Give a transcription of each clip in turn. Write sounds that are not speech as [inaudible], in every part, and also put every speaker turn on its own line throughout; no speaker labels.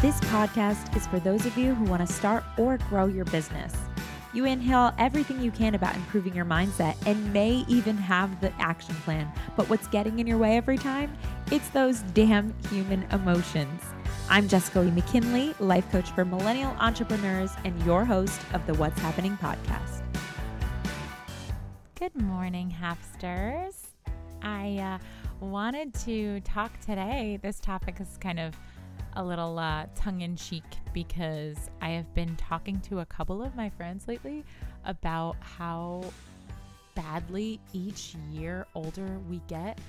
This podcast is for those of you who want to start or grow your business. You inhale everything you can about improving your mindset and may even have the action plan. But what's getting in your way every time? It's those damn human emotions. I'm Jessica Lee McKinley, life coach for millennial entrepreneurs and your host of the What's Happening podcast.
Good morning, Hapsters. I uh, wanted to talk today. This topic is kind of a little uh, tongue in cheek because I have been talking to a couple of my friends lately about how badly each year older we get,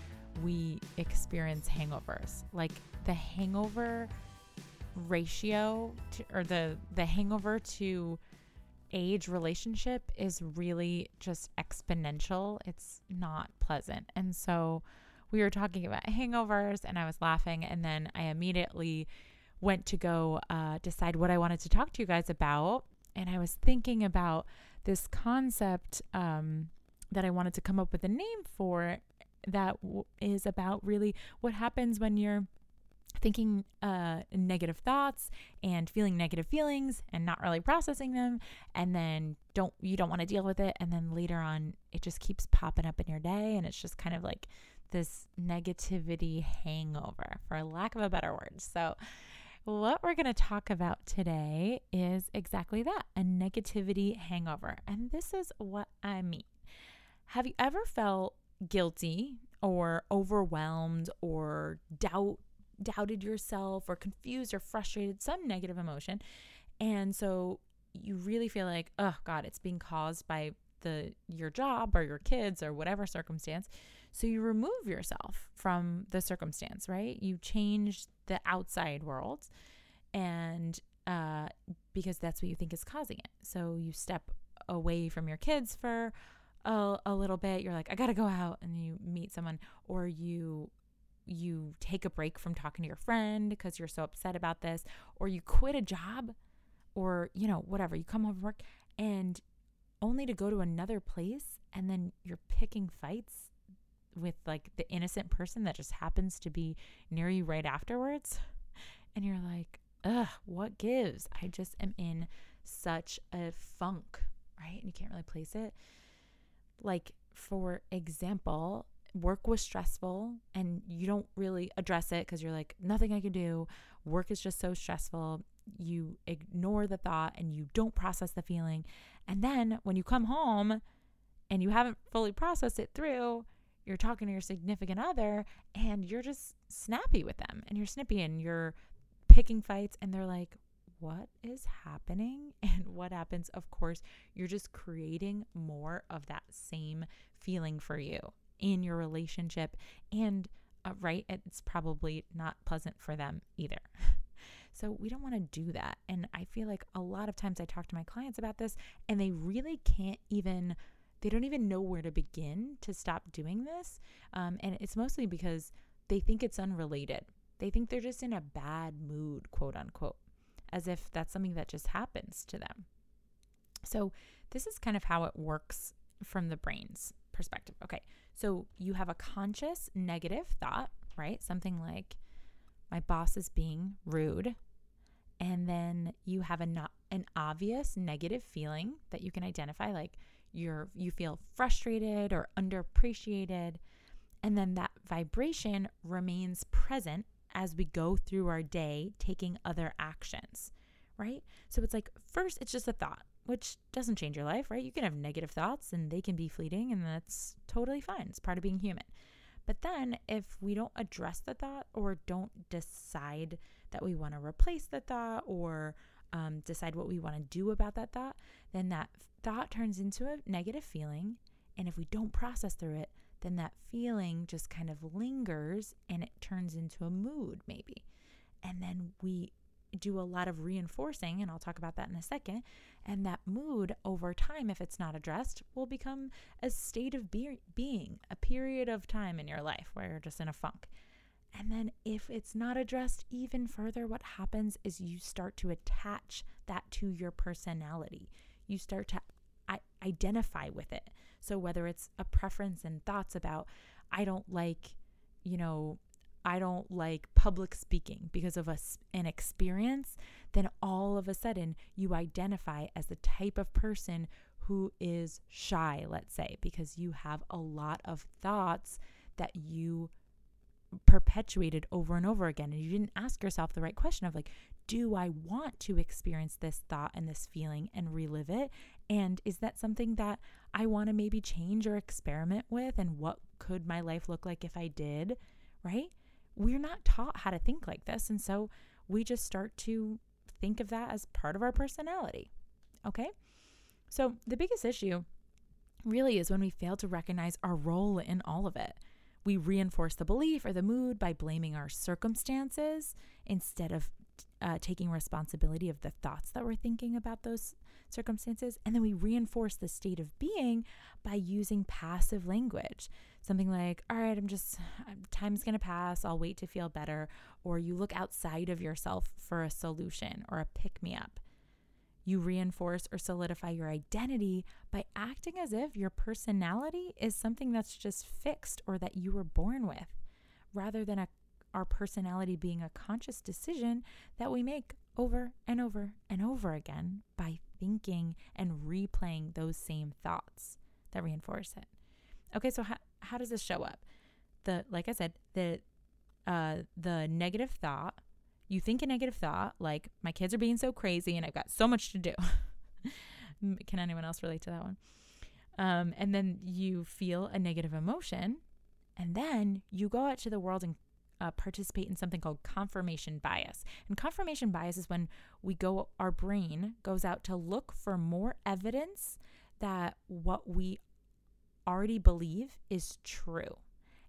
we experience hangovers. Like the hangover ratio to, or the the hangover to age relationship is really just exponential. It's not pleasant. And so we were talking about hangovers and I was laughing. And then I immediately went to go uh, decide what I wanted to talk to you guys about. And I was thinking about this concept um, that I wanted to come up with a name for that w- is about really what happens when you're thinking uh, negative thoughts and feeling negative feelings and not really processing them and then don't you don't want to deal with it and then later on it just keeps popping up in your day and it's just kind of like this negativity hangover, for lack of a better word. So, what we're going to talk about today is exactly that a negativity hangover. And this is what I mean. Have you ever felt guilty or overwhelmed or doubt doubted yourself or confused or frustrated some negative emotion and so you really feel like oh god it's being caused by the your job or your kids or whatever circumstance so you remove yourself from the circumstance, right? You change the outside world and uh, because that's what you think is causing it. So you step away from your kids for a, a little bit. You're like, I got to go out and you meet someone or you you take a break from talking to your friend because you're so upset about this or you quit a job or you know whatever you come home from work and only to go to another place and then you're picking fights with like the innocent person that just happens to be near you right afterwards. And you're like, ugh, what gives? I just am in such a funk, right? And you can't really place it. Like, for example, work was stressful and you don't really address it because you're like, nothing I can do. Work is just so stressful. You ignore the thought and you don't process the feeling. And then when you come home and you haven't fully processed it through, you're talking to your significant other and you're just snappy with them and you're snippy and you're picking fights and they're like, what is happening? [laughs] And what happens? Of course, you're just creating more of that same feeling for you in your relationship. And, uh, right, it's probably not pleasant for them either. [laughs] So we don't want to do that. And I feel like a lot of times I talk to my clients about this and they really can't even they don't even know where to begin to stop doing this. Um, and it's mostly because they think it's unrelated. They think they're just in a bad mood, quote unquote, as if that's something that just happens to them. So, this is kind of how it works from the brain's perspective. Okay, so you have a conscious negative thought, right? Something like, my boss is being rude. And then you have a not an obvious negative feeling that you can identify, like you're you feel frustrated or underappreciated and then that vibration remains present as we go through our day taking other actions right? So it's like first it's just a thought which doesn't change your life right? You can have negative thoughts and they can be fleeting and that's totally fine. It's part of being human. But then if we don't address the thought or don't decide that we want to replace the thought or um, decide what we want to do about that thought, then that thought turns into a negative feeling. And if we don't process through it, then that feeling just kind of lingers and it turns into a mood, maybe. And then we do a lot of reinforcing, and I'll talk about that in a second. And that mood over time, if it's not addressed, will become a state of be- being, a period of time in your life where you're just in a funk. And then, if it's not addressed even further, what happens is you start to attach that to your personality. You start to I- identify with it. So, whether it's a preference and thoughts about, I don't like, you know, I don't like public speaking because of a, an experience, then all of a sudden you identify as the type of person who is shy, let's say, because you have a lot of thoughts that you perpetuated over and over again. And you didn't ask yourself the right question of, like, do I want to experience this thought and this feeling and relive it? And is that something that I want to maybe change or experiment with? And what could my life look like if I did? Right? We're not taught how to think like this. And so we just start to think of that as part of our personality. Okay? So the biggest issue really is when we fail to recognize our role in all of it. We reinforce the belief or the mood by blaming our circumstances instead of uh, taking responsibility of the thoughts that we're thinking about those circumstances. And then we reinforce the state of being by using passive language. Something like, all right, I'm just, time's going to pass. I'll wait to feel better. Or you look outside of yourself for a solution or a pick me up. You reinforce or solidify your identity by acting as if your personality is something that's just fixed or that you were born with, rather than a, our personality being a conscious decision that we make over and over and over again by thinking and replaying those same thoughts that reinforce it. Okay, so how, how does this show up? The like I said, the uh, the negative thought you think a negative thought like my kids are being so crazy and I've got so much to do. [laughs] Can anyone else relate to that one? Um, and then you feel a negative emotion, and then you go out to the world and uh, participate in something called confirmation bias. And confirmation bias is when we go, our brain goes out to look for more evidence that what we already believe is true.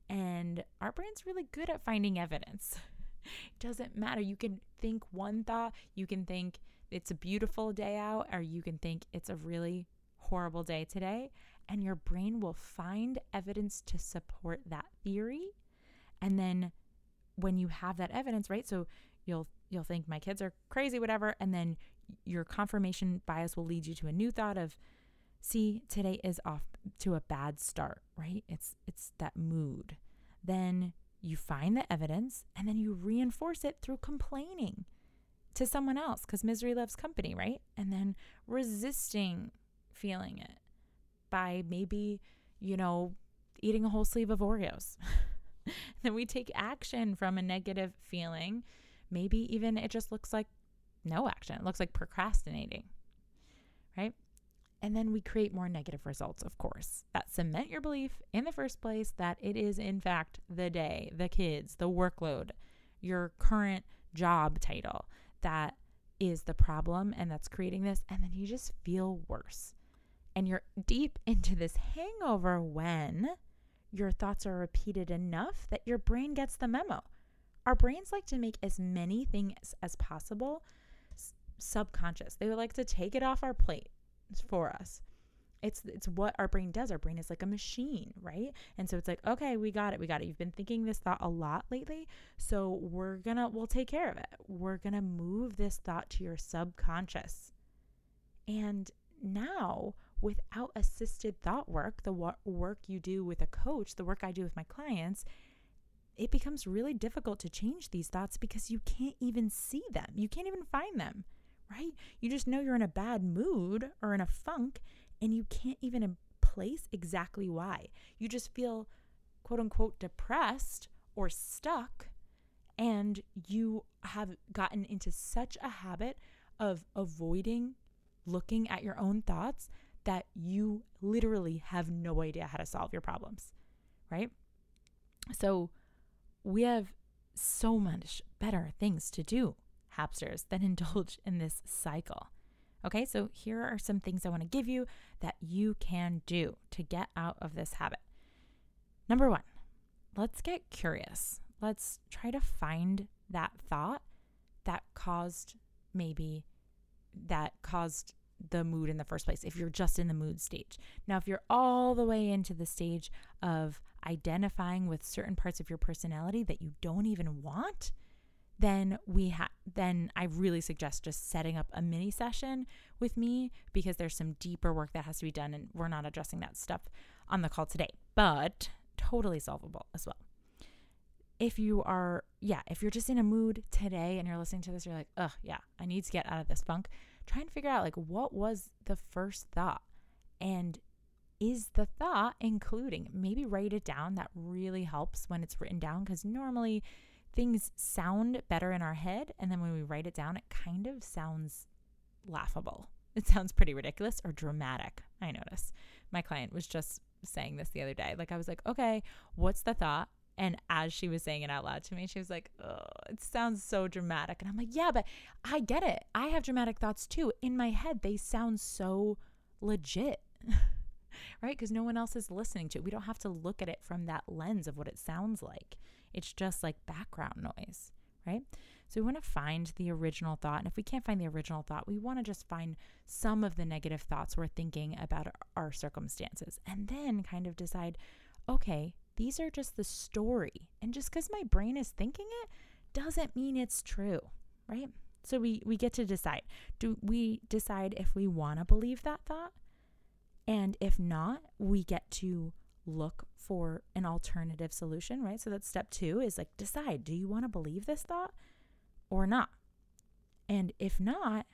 And our brain's really good at finding evidence. [laughs] It doesn't matter. You can think one thought, you can think it's a beautiful day out, or you can think it's a really horrible day today. And your brain will find evidence to support that theory. And then when you have that evidence, right? So you'll you'll think my kids are crazy, whatever, and then your confirmation bias will lead you to a new thought of, see, today is off to a bad start, right? It's it's that mood. Then you find the evidence and then you reinforce it through complaining to someone else because misery loves company, right? And then resisting feeling it by maybe, you know, eating a whole sleeve of Oreos. [laughs] then we take action from a negative feeling. Maybe even it just looks like no action. It looks like procrastinating, right? And then we create more negative results, of course, that cement your belief in the first place that it is, in fact, the day, the kids, the workload, your current job title that is the problem and that's creating this. And then you just feel worse. And you're deep into this hangover when your thoughts are repeated enough that your brain gets the memo. Our brains like to make as many things as possible subconscious. They would like to take it off our plate for us. It's it's what our brain does. Our brain is like a machine, right? And so it's like, okay, we got it. We got it. You've been thinking this thought a lot lately, so we're going to we'll take care of it. We're going to move this thought to your subconscious. And now, without assisted thought work, the work you do with a coach, the work I do with my clients, it becomes really difficult to change these thoughts because you can't even see them. You can't even find them right? You just know you're in a bad mood or in a funk and you can't even place exactly why. You just feel quote unquote depressed or stuck and you have gotten into such a habit of avoiding looking at your own thoughts that you literally have no idea how to solve your problems, right? So we have so much better things to do Hapsters that [laughs] indulge in this cycle. Okay, so here are some things I want to give you that you can do to get out of this habit. Number one, let's get curious. Let's try to find that thought that caused maybe that caused the mood in the first place if you're just in the mood stage. Now, if you're all the way into the stage of identifying with certain parts of your personality that you don't even want, then we have then I really suggest just setting up a mini session with me because there's some deeper work that has to be done and we're not addressing that stuff on the call today, but totally solvable as well. if you are, yeah, if you're just in a mood today and you're listening to this, you're like, ugh, yeah, I need to get out of this funk. Try and figure out like what was the first thought and is the thought including maybe write it down that really helps when it's written down because normally things sound better in our head and then when we write it down it kind of sounds laughable it sounds pretty ridiculous or dramatic i notice my client was just saying this the other day like i was like okay what's the thought and as she was saying it out loud to me, she was like, oh, it sounds so dramatic. And I'm like, yeah, but I get it. I have dramatic thoughts too. In my head, they sound so legit. [laughs] right? Because no one else is listening to it. We don't have to look at it from that lens of what it sounds like. It's just like background noise, right? So we want to find the original thought. And if we can't find the original thought, we want to just find some of the negative thoughts we're thinking about our circumstances and then kind of decide, okay, these are just the story. And just because my brain is thinking it doesn't mean it's true, right? So we, we get to decide. Do we decide if we want to believe that thought? And if not, we get to look for an alternative solution, right? So that's step two is like decide do you want to believe this thought or not? And if not,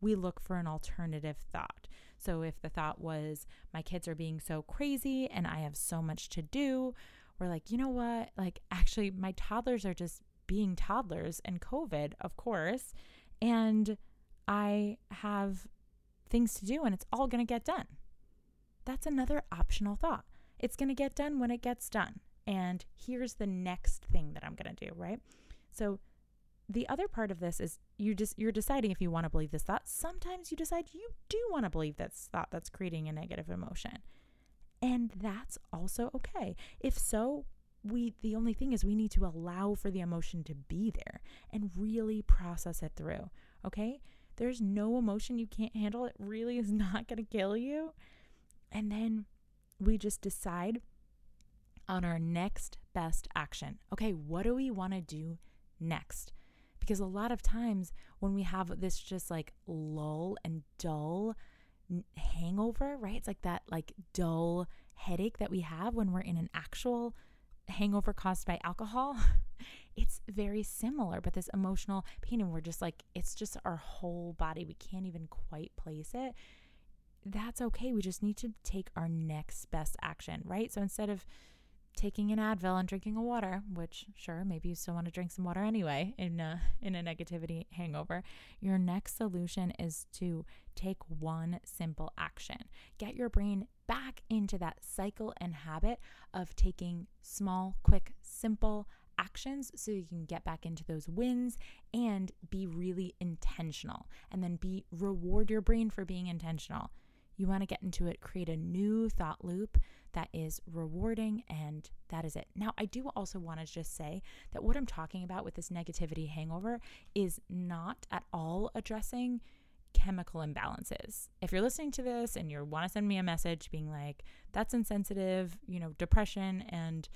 we look for an alternative thought. So if the thought was, my kids are being so crazy and I have so much to do, we're like, you know what? Like, actually, my toddlers are just being toddlers and COVID, of course. And I have things to do and it's all going to get done. That's another optional thought. It's going to get done when it gets done. And here's the next thing that I'm going to do, right? So the other part of this is you just you're deciding if you want to believe this thought. Sometimes you decide you do want to believe this thought that's creating a negative emotion. And that's also okay. If so, we the only thing is we need to allow for the emotion to be there and really process it through. Okay? There's no emotion you can't handle. It really is [laughs] not going to kill you. And then we just decide on our next best action. Okay, what do we want to do next? Because a lot of times when we have this just like lull and dull hangover, right? It's like that like dull headache that we have when we're in an actual hangover caused by alcohol. [laughs] It's very similar, but this emotional pain, and we're just like, it's just our whole body. We can't even quite place it that's okay. We just need to take our next best action, right? So instead of taking an Advil and drinking a water, which sure, maybe you still want to drink some water anyway in a, in a negativity hangover, your next solution is to take one simple action. Get your brain back into that cycle and habit of taking small, quick, simple actions so you can get back into those wins and be really intentional and then be reward your brain for being intentional. You want to get into it, create a new thought loop that is rewarding, and that is it. Now, I do also want to just say that what I'm talking about with this negativity hangover is not at all addressing chemical imbalances. If you're listening to this and you want to send me a message being like, that's insensitive, you know, depression and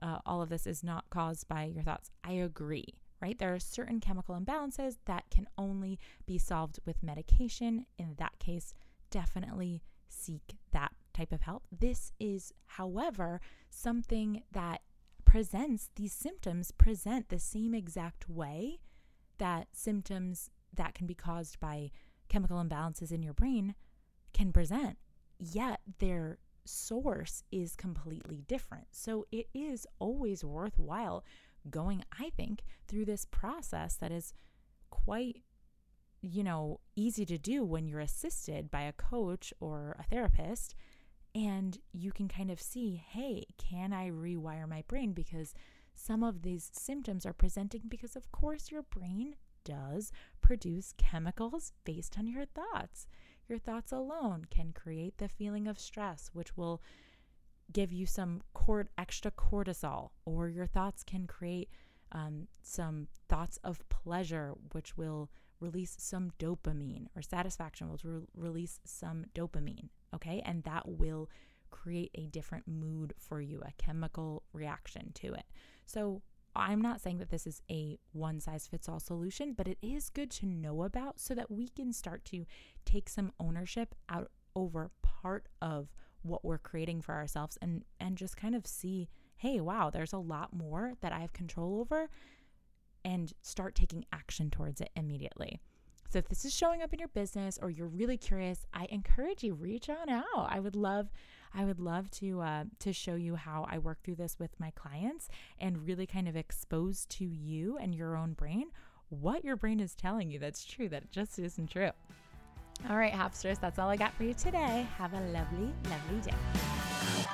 uh, all of this is not caused by your thoughts, I agree right? There are certain chemical imbalances that can only be solved with medication. In that case, definitely seek that type of help. This is, however, something that presents these symptoms present the same exact way that symptoms that can be caused by chemical imbalances in your brain can present, yet their source is completely different. So it is always worthwhile going, I think, through this process that is quite you know, easy to do when you're assisted by a coach or a therapist. And you can kind of see, hey, can I rewire my brain? Because some of these symptoms are presenting because, of course, your brain does produce chemicals based on your thoughts. Your thoughts alone can create the feeling of stress, which will give you some cord- extra cortisol, or your thoughts can create um, some thoughts of pleasure, which will release some dopamine, or satisfaction will re- release some dopamine. Okay. And that will create a different mood for you, a chemical reaction to it. So, I'm not saying that this is a one size fits all solution, but it is good to know about so that we can start to take some ownership out over part of what we're creating for ourselves and and just kind of see hey, wow, there's a lot more that I have control over, and start taking action towards it immediately. So if this is showing up in your business or you're really curious, I encourage you reach on out. I would love I would love to uh, to show you how I work through this with my clients and really kind of expose to you and your own brain what your brain is telling you that's true that just isn't true. All right, Hapsters, that's all I got for you today. Have a lovely, lovely day.